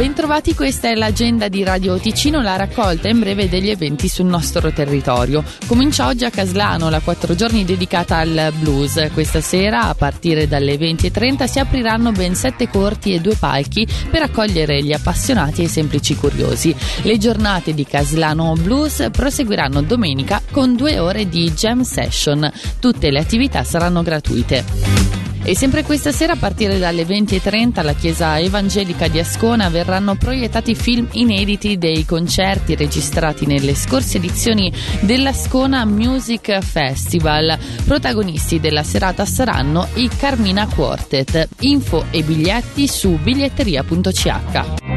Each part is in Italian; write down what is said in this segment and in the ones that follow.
Bentrovati, questa è l'agenda di Radio Ticino, la raccolta in breve degli eventi sul nostro territorio. Comincia oggi a Caslano la quattro giorni dedicata al blues. Questa sera, a partire dalle 20.30, si apriranno ben sette corti e due palchi per accogliere gli appassionati e i semplici curiosi. Le giornate di Caslano Blues proseguiranno domenica con due ore di jam session. Tutte le attività saranno gratuite. E sempre questa sera a partire dalle 20.30 alla chiesa evangelica di Ascona verranno proiettati film inediti dei concerti registrati nelle scorse edizioni dell'Ascona Music Festival. Protagonisti della serata saranno i Carmina Quartet. Info e biglietti su biglietteria.ch.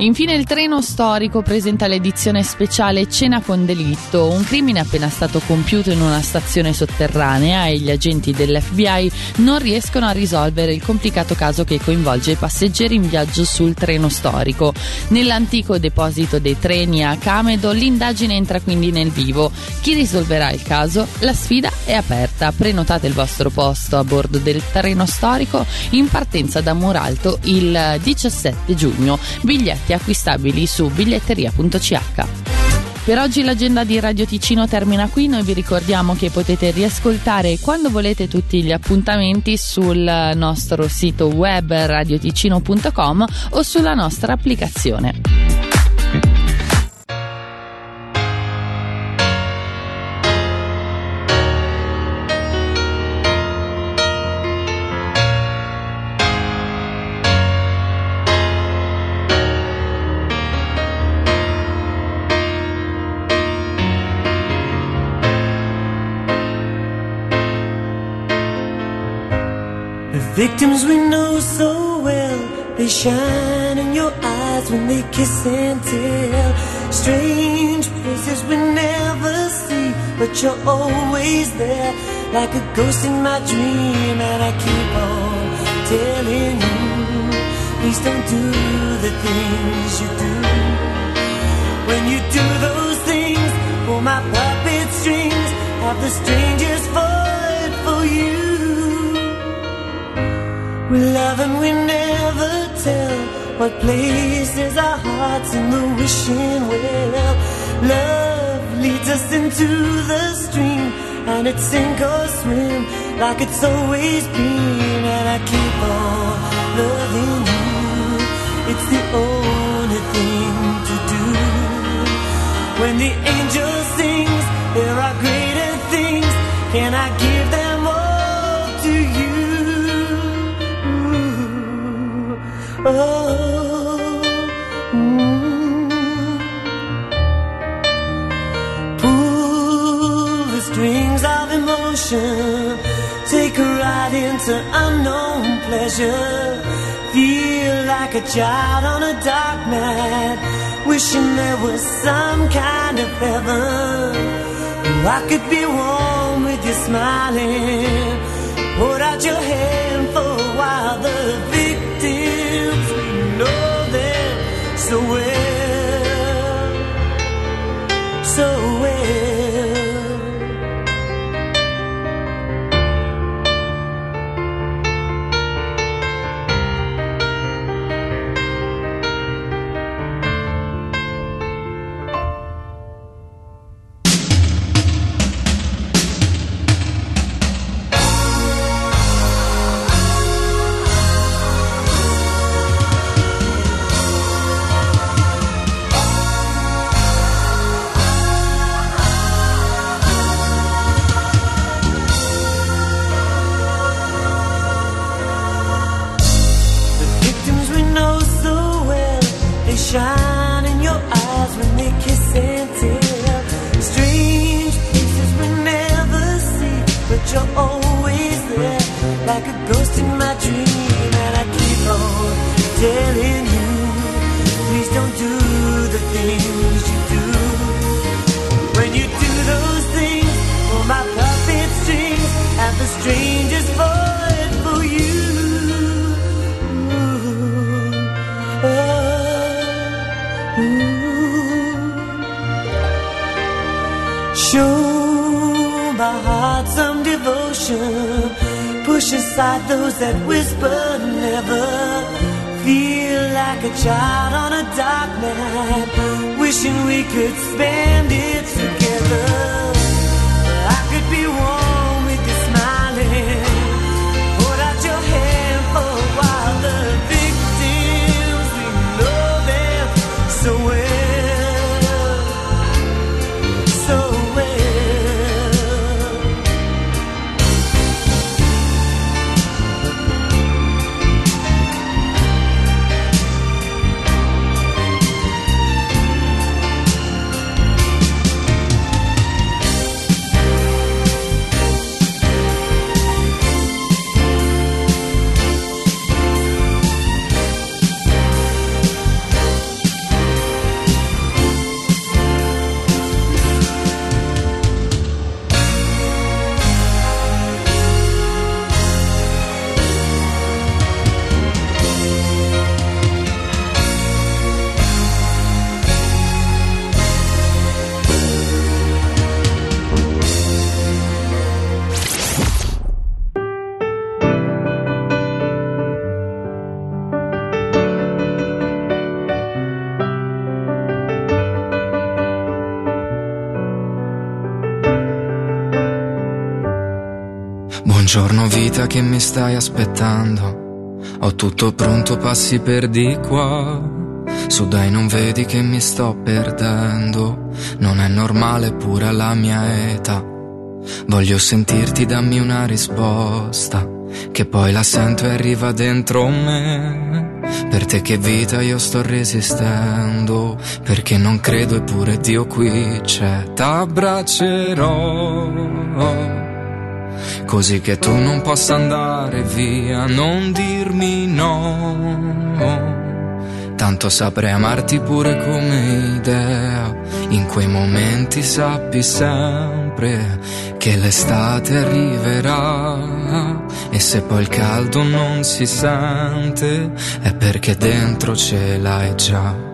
Infine il treno storico presenta l'edizione speciale Cena con delitto, un crimine appena stato compiuto in una stazione sotterranea e gli agenti dell'FBI non riescono a risolvere il complicato caso che coinvolge i passeggeri in viaggio sul treno storico. Nell'antico deposito dei treni a Camedo l'indagine entra quindi nel vivo. Chi risolverà il caso? La sfida è aperta. Prenotate il vostro posto a bordo del treno storico in partenza da Muralto il 17 giugno. Biglietti biglietti acquistabili su biglietteria.ch. Per oggi l'agenda di Radio Ticino termina qui, noi vi ricordiamo che potete riascoltare quando volete tutti gli appuntamenti sul nostro sito web radioticino.com o sulla nostra applicazione. The victims we know so well, they shine in your eyes when they kiss and tell. Strange places we never see, but you're always there, like a ghost in my dream. And I keep on telling you, please don't do the things you do. When you do those things, pull my puppet strings, have the strangest void for you. We love and we never tell what places our hearts in the wishing well. Love leads us into the stream, and it's sink or swim like it's always been. Oh, mm. strings of emotion, take a ride into unknown pleasure. Feel like a child on a dark night, wishing there was some kind of heaven. I could be warm with you smiling. Put out your hand in my dream and I keep on telling you, please don't do the things you do. When you do those things, pull my puppet strings at the strangest voice. That whisper never. Feel like a child on a dark night, wishing we could spend it together. Buongiorno vita che mi stai aspettando. Ho tutto pronto, passi per di qua. Su dai, non vedi che mi sto perdendo. Non è normale pure alla mia età. Voglio sentirti, dammi una risposta. Che poi la sento e arriva dentro me. Per te che vita io sto resistendo. Perché non credo eppure Dio qui c'è. T'abbraccerò. Così che tu non possa andare via, non dirmi no. Tanto saprei amarti pure come idea. In quei momenti sappi sempre che l'estate arriverà. E se poi il caldo non si sente, è perché dentro ce l'hai già.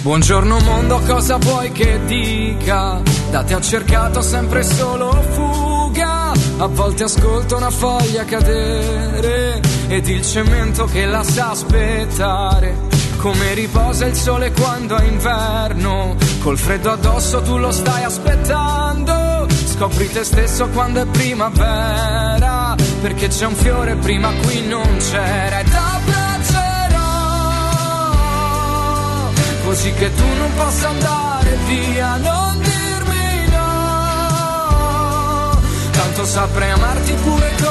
Buongiorno mondo, cosa vuoi che dica? Da te ho cercato sempre solo fuga. A volte ascolto una foglia cadere ed il cemento che la sa aspettare. Come riposa il sole quando è inverno, col freddo addosso tu lo stai aspettando. Scopri te stesso quando è primavera, perché c'è un fiore prima qui non c'era. Così che tu non possa andare via, non dirmi no. Tanto saprei amarti pure come